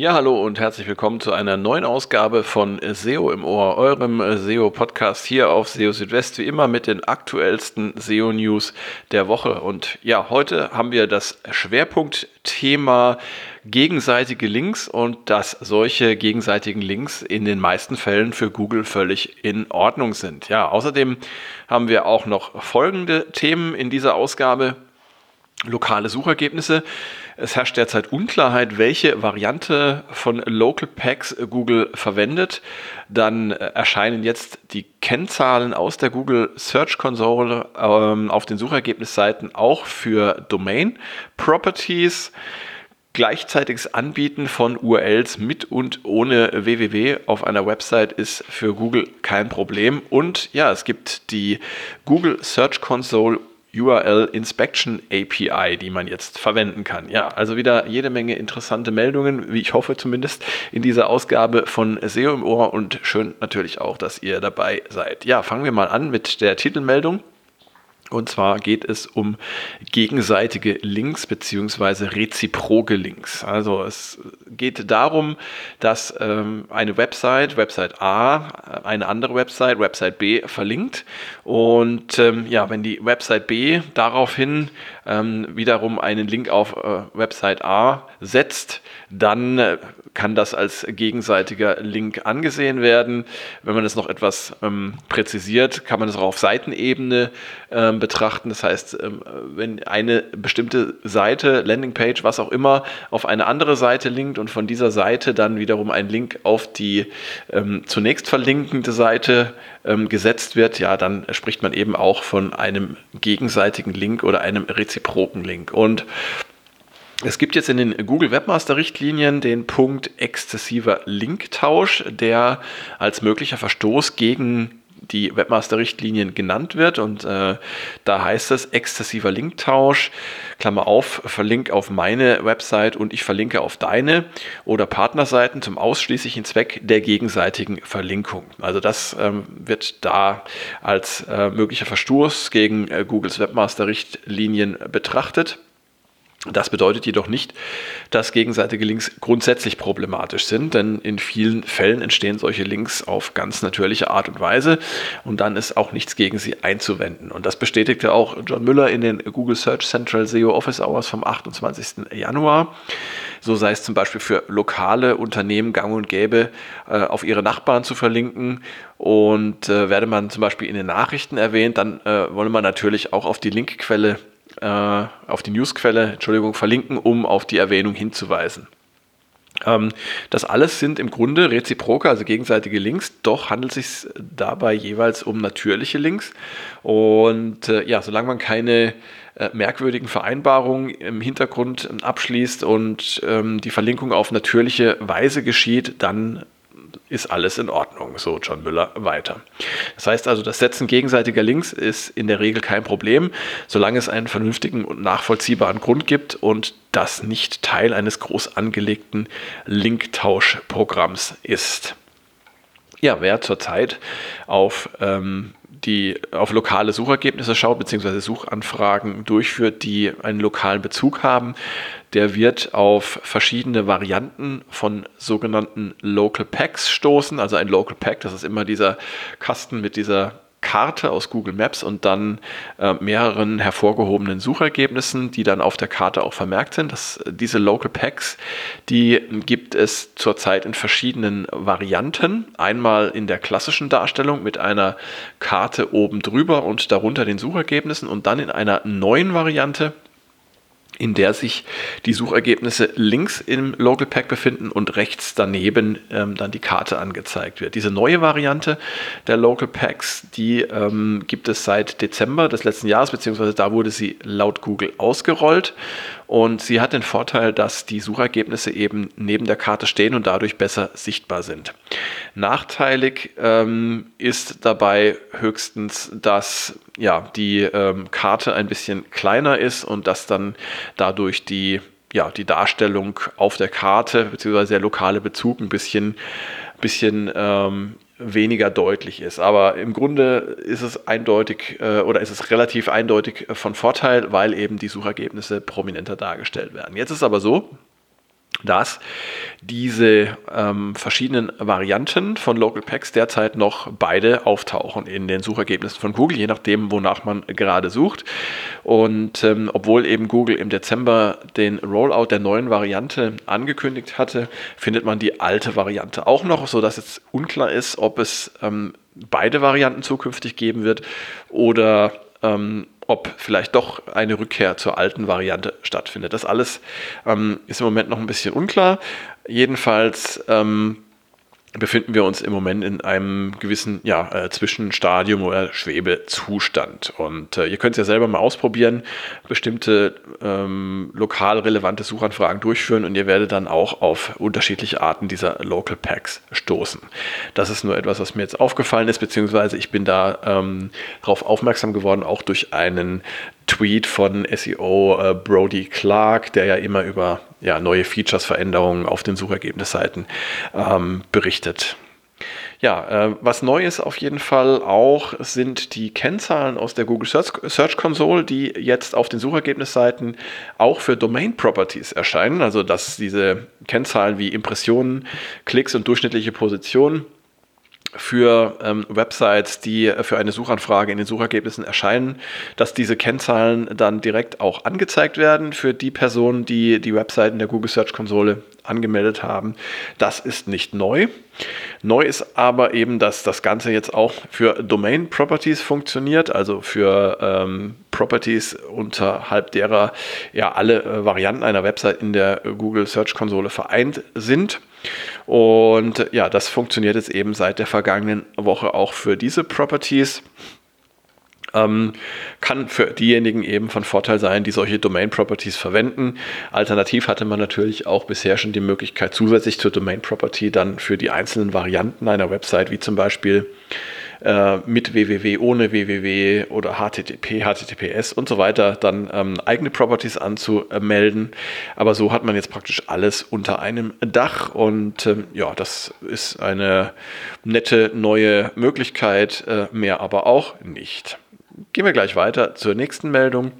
Ja, hallo und herzlich willkommen zu einer neuen Ausgabe von SEO im Ohr, eurem SEO-Podcast hier auf SEO Südwest, wie immer mit den aktuellsten SEO-News der Woche. Und ja, heute haben wir das Schwerpunktthema gegenseitige Links und dass solche gegenseitigen Links in den meisten Fällen für Google völlig in Ordnung sind. Ja, außerdem haben wir auch noch folgende Themen in dieser Ausgabe lokale Suchergebnisse. Es herrscht derzeit Unklarheit, welche Variante von Local Packs Google verwendet. Dann äh, erscheinen jetzt die Kennzahlen aus der Google Search Console ähm, auf den Suchergebnisseiten auch für Domain Properties. Gleichzeitiges Anbieten von URLs mit und ohne www auf einer Website ist für Google kein Problem. Und ja, es gibt die Google Search Console URL Inspection API, die man jetzt verwenden kann. Ja, also wieder jede Menge interessante Meldungen, wie ich hoffe zumindest in dieser Ausgabe von SEO im Ohr und schön natürlich auch, dass ihr dabei seid. Ja, fangen wir mal an mit der Titelmeldung. Und zwar geht es um gegenseitige Links beziehungsweise reziproke Links. Also es geht darum, dass ähm, eine Website, Website A, eine andere Website, Website B verlinkt. Und ähm, ja, wenn die Website B daraufhin ähm, wiederum einen Link auf äh, Website A setzt, dann äh, kann das als gegenseitiger Link angesehen werden. Wenn man das noch etwas ähm, präzisiert, kann man das auch auf Seitenebene ähm, betrachten. Das heißt, ähm, wenn eine bestimmte Seite, Landingpage, was auch immer, auf eine andere Seite linkt und von dieser Seite dann wiederum ein Link auf die ähm, zunächst verlinkende Seite ähm, gesetzt wird, ja, dann spricht man eben auch von einem gegenseitigen Link oder einem reziproken Link. Und es gibt jetzt in den Google Webmaster Richtlinien den Punkt exzessiver Linktausch, der als möglicher Verstoß gegen die Webmaster-Richtlinien genannt wird. Und äh, da heißt es exzessiver Linktausch, Klammer auf, verlink auf meine Website und ich verlinke auf deine oder Partnerseiten zum ausschließlichen Zweck der gegenseitigen Verlinkung. Also das ähm, wird da als äh, möglicher Verstoß gegen äh, Googles Webmaster-Richtlinien betrachtet. Das bedeutet jedoch nicht, dass gegenseitige Links grundsätzlich problematisch sind, denn in vielen Fällen entstehen solche Links auf ganz natürliche Art und Weise und dann ist auch nichts gegen sie einzuwenden. Und das bestätigte auch John Müller in den Google Search Central SEO Office Hours vom 28. Januar. So sei es zum Beispiel für lokale Unternehmen gang und gäbe, äh, auf ihre Nachbarn zu verlinken. Und äh, werde man zum Beispiel in den Nachrichten erwähnt, dann äh, wolle man natürlich auch auf die Linkquelle äh, auf die Newsquelle, Entschuldigung, verlinken, um auf die Erwähnung hinzuweisen. Ähm, das alles sind im Grunde reziproke, also gegenseitige Links, doch handelt es sich dabei jeweils um natürliche Links. Und äh, ja, solange man keine äh, merkwürdigen Vereinbarungen im Hintergrund abschließt und ähm, die Verlinkung auf natürliche Weise geschieht, dann ist alles in Ordnung, so John Müller weiter. Das heißt also, das Setzen gegenseitiger Links ist in der Regel kein Problem, solange es einen vernünftigen und nachvollziehbaren Grund gibt und das nicht Teil eines groß angelegten Linktauschprogramms ist. Ja, wer zurzeit auf ähm, die auf lokale Suchergebnisse schaut, beziehungsweise Suchanfragen durchführt, die einen lokalen Bezug haben, der wird auf verschiedene Varianten von sogenannten Local Packs stoßen. Also ein Local Pack, das ist immer dieser Kasten mit dieser Karte aus Google Maps und dann äh, mehreren hervorgehobenen Suchergebnissen, die dann auf der Karte auch vermerkt sind. Das, diese Local Packs, die gibt es zurzeit in verschiedenen Varianten. Einmal in der klassischen Darstellung mit einer Karte oben drüber und darunter den Suchergebnissen und dann in einer neuen Variante, in der sich die Suchergebnisse links im Local Pack befinden und rechts daneben ähm, dann die Karte angezeigt wird. Diese neue Variante der Local Packs, die ähm, gibt es seit Dezember des letzten Jahres, beziehungsweise da wurde sie laut Google ausgerollt und sie hat den Vorteil, dass die Suchergebnisse eben neben der Karte stehen und dadurch besser sichtbar sind. Nachteilig ähm, ist dabei höchstens, dass ja, die ähm, Karte ein bisschen kleiner ist und dass dann dadurch die, ja, die Darstellung auf der Karte bzw. der lokale Bezug ein bisschen, bisschen ähm, weniger deutlich ist. Aber im Grunde ist es eindeutig äh, oder ist es relativ eindeutig von Vorteil, weil eben die Suchergebnisse prominenter dargestellt werden. Jetzt ist aber so, dass diese ähm, verschiedenen Varianten von Local Packs derzeit noch beide auftauchen in den Suchergebnissen von Google, je nachdem, wonach man gerade sucht. Und ähm, obwohl eben Google im Dezember den Rollout der neuen Variante angekündigt hatte, findet man die alte Variante auch noch, sodass jetzt unklar ist, ob es ähm, beide Varianten zukünftig geben wird oder ähm, ob vielleicht doch eine Rückkehr zur alten Variante stattfindet. Das alles ähm, ist im Moment noch ein bisschen unklar. Jedenfalls ähm, befinden wir uns im Moment in einem gewissen ja, äh, Zwischenstadium oder Schwebezustand. Und äh, ihr könnt es ja selber mal ausprobieren, bestimmte ähm, lokal relevante Suchanfragen durchführen und ihr werdet dann auch auf unterschiedliche Arten dieser Local Packs stoßen. Das ist nur etwas, was mir jetzt aufgefallen ist, beziehungsweise ich bin da ähm, darauf aufmerksam geworden, auch durch einen Tweet von SEO äh, Brody Clark, der ja immer über ja, neue Features, Veränderungen auf den Suchergebnisseiten ähm, berichtet. Ja, äh, was neu ist auf jeden Fall auch, sind die Kennzahlen aus der Google Search, Search Console, die jetzt auf den Suchergebnisseiten auch für Domain Properties erscheinen. Also, dass diese Kennzahlen wie Impressionen, Klicks und durchschnittliche Positionen für ähm, Websites, die für eine Suchanfrage in den Suchergebnissen erscheinen, dass diese Kennzahlen dann direkt auch angezeigt werden für die Personen, die die Webseiten der Google Search Konsole angemeldet haben. Das ist nicht neu. Neu ist aber eben, dass das Ganze jetzt auch für Domain Properties funktioniert, also für ähm, Properties unterhalb derer ja alle äh, Varianten einer Website in der Google Search Konsole vereint sind. Und ja, das funktioniert jetzt eben seit der vergangenen Woche auch für diese Properties. Ähm, kann für diejenigen eben von Vorteil sein, die solche Domain Properties verwenden. Alternativ hatte man natürlich auch bisher schon die Möglichkeit, zusätzlich zur Domain Property dann für die einzelnen Varianten einer Website, wie zum Beispiel äh, mit www, ohne www oder HTTP, HTTPS und so weiter dann ähm, eigene Properties anzumelden. Aber so hat man jetzt praktisch alles unter einem Dach und ähm, ja, das ist eine nette neue Möglichkeit, äh, mehr aber auch nicht. Gehen wir gleich weiter zur nächsten Meldung.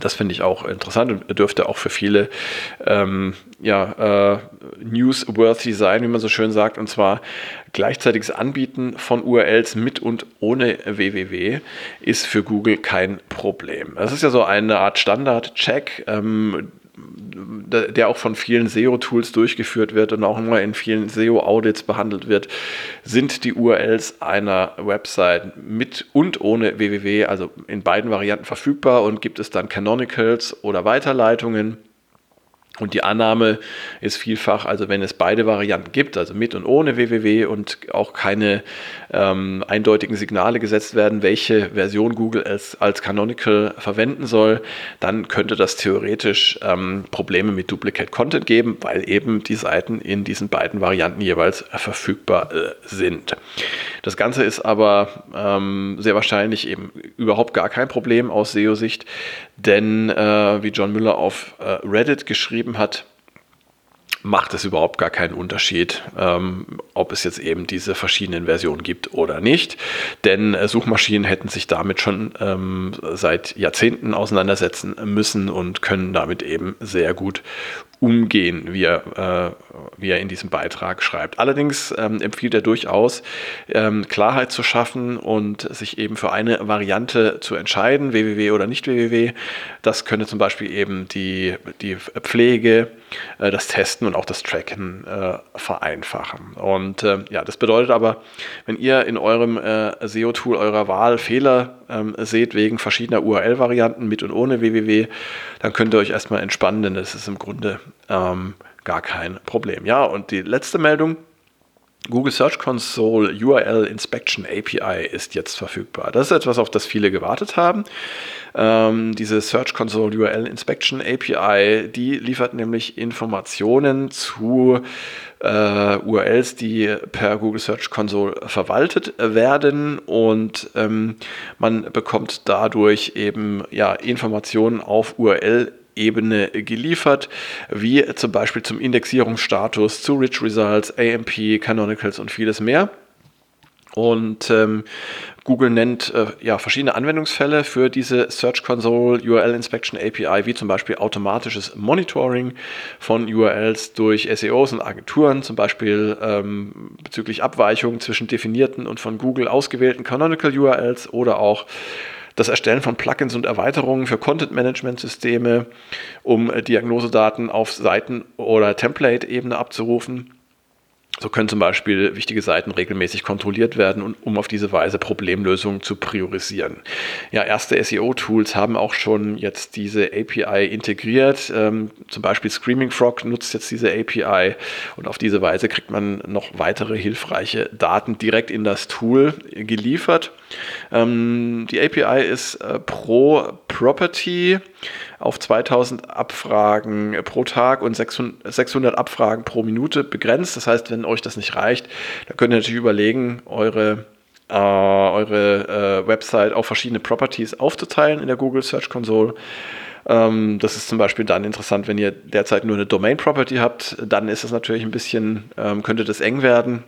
Das finde ich auch interessant und dürfte auch für viele ähm, ja, äh, newsworthy sein, wie man so schön sagt. Und zwar gleichzeitiges Anbieten von URLs mit und ohne www ist für Google kein Problem. Das ist ja so eine Art Standard-Check. Ähm, der auch von vielen SEO-Tools durchgeführt wird und auch immer in vielen SEO-Audits behandelt wird, sind die URLs einer Website mit und ohne www, also in beiden Varianten verfügbar und gibt es dann Canonicals oder Weiterleitungen und die Annahme ist vielfach, also wenn es beide Varianten gibt, also mit und ohne www und auch keine ähm, eindeutigen Signale gesetzt werden, welche Version Google als, als Canonical verwenden soll, dann könnte das theoretisch ähm, Probleme mit Duplicate Content geben, weil eben die Seiten in diesen beiden Varianten jeweils verfügbar äh, sind. Das Ganze ist aber ähm, sehr wahrscheinlich eben überhaupt gar kein Problem aus SEO-Sicht, denn äh, wie John Müller auf äh, Reddit geschrieben hat, macht es überhaupt gar keinen Unterschied, ähm, ob es jetzt eben diese verschiedenen Versionen gibt oder nicht. Denn äh, Suchmaschinen hätten sich damit schon ähm, seit Jahrzehnten auseinandersetzen müssen und können damit eben sehr gut umgehen, wie er, äh, wie er in diesem Beitrag schreibt. Allerdings ähm, empfiehlt er durchaus, ähm, Klarheit zu schaffen und sich eben für eine Variante zu entscheiden, www oder nicht www. Das könnte zum Beispiel eben die, die Pflege, äh, das Testen und auch das Tracken äh, vereinfachen. Und äh, ja, das bedeutet aber, wenn ihr in eurem äh, SEO-Tool eurer Wahl Fehler ähm, seht wegen verschiedener URL-Varianten mit und ohne www, dann könnt ihr euch erstmal entspannen, denn das ist im Grunde ähm, gar kein Problem. Ja, und die letzte Meldung. Google Search Console URL Inspection API ist jetzt verfügbar. Das ist etwas, auf das viele gewartet haben. Ähm, diese Search Console URL Inspection API, die liefert nämlich Informationen zu äh, URLs, die per Google Search Console verwaltet werden und ähm, man bekommt dadurch eben ja, Informationen auf URL Ebene geliefert, wie zum Beispiel zum Indexierungsstatus, zu Rich Results, AMP, Canonicals und vieles mehr. Und ähm, Google nennt äh, ja, verschiedene Anwendungsfälle für diese Search Console URL Inspection API, wie zum Beispiel automatisches Monitoring von URLs durch SEOs und Agenturen, zum Beispiel ähm, bezüglich Abweichungen zwischen definierten und von Google ausgewählten Canonical URLs oder auch das Erstellen von Plugins und Erweiterungen für Content-Management-Systeme, um äh, Diagnosedaten auf Seiten- oder Template-Ebene abzurufen so können zum Beispiel wichtige Seiten regelmäßig kontrolliert werden, um auf diese Weise Problemlösungen zu priorisieren. Ja, erste SEO-Tools haben auch schon jetzt diese API integriert. Ähm, zum Beispiel Screaming Frog nutzt jetzt diese API und auf diese Weise kriegt man noch weitere hilfreiche Daten direkt in das Tool geliefert. Ähm, die API ist äh, pro Property auf 2000 Abfragen pro Tag und 600 Abfragen pro Minute begrenzt. Das heißt, wenn euch das nicht reicht, dann könnt ihr natürlich überlegen, eure äh, eure äh, Website auf verschiedene Properties aufzuteilen in der Google Search Console. Ähm, das ist zum Beispiel dann interessant, wenn ihr derzeit nur eine Domain Property habt, dann ist es natürlich ein bisschen, ähm, könnte das eng werden.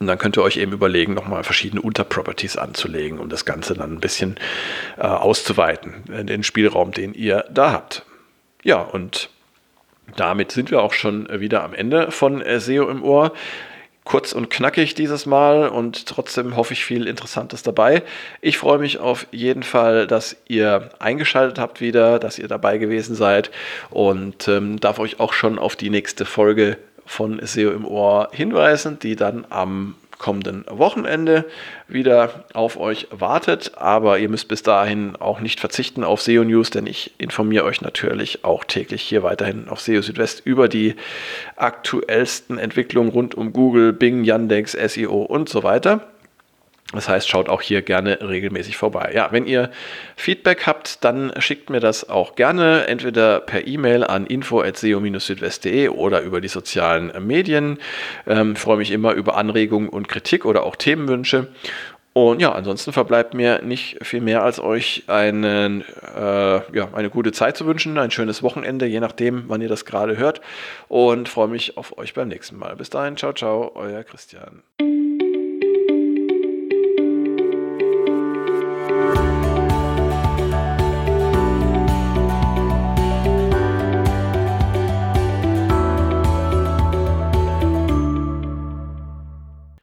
Und dann könnt ihr euch eben überlegen, nochmal verschiedene Unterproperties anzulegen, um das Ganze dann ein bisschen äh, auszuweiten, äh, den Spielraum, den ihr da habt. Ja, und damit sind wir auch schon wieder am Ende von äh, SEO im Ohr. Kurz und knackig dieses Mal und trotzdem hoffe ich viel Interessantes dabei. Ich freue mich auf jeden Fall, dass ihr eingeschaltet habt wieder, dass ihr dabei gewesen seid und ähm, darf euch auch schon auf die nächste Folge von SEO im Ohr hinweisen, die dann am kommenden Wochenende wieder auf euch wartet. Aber ihr müsst bis dahin auch nicht verzichten auf SEO News, denn ich informiere euch natürlich auch täglich hier weiterhin auf SEO Südwest über die aktuellsten Entwicklungen rund um Google, Bing, Yandex, SEO und so weiter. Das heißt, schaut auch hier gerne regelmäßig vorbei. Ja, wenn ihr Feedback habt, dann schickt mir das auch gerne entweder per E-Mail an info@seo-südwest.de oder über die sozialen Medien. Ähm, freue mich immer über Anregungen und Kritik oder auch Themenwünsche. Und ja, ansonsten verbleibt mir nicht viel mehr, als euch einen, äh, ja, eine gute Zeit zu wünschen, ein schönes Wochenende, je nachdem, wann ihr das gerade hört. Und freue mich auf euch beim nächsten Mal. Bis dahin, ciao, ciao, euer Christian.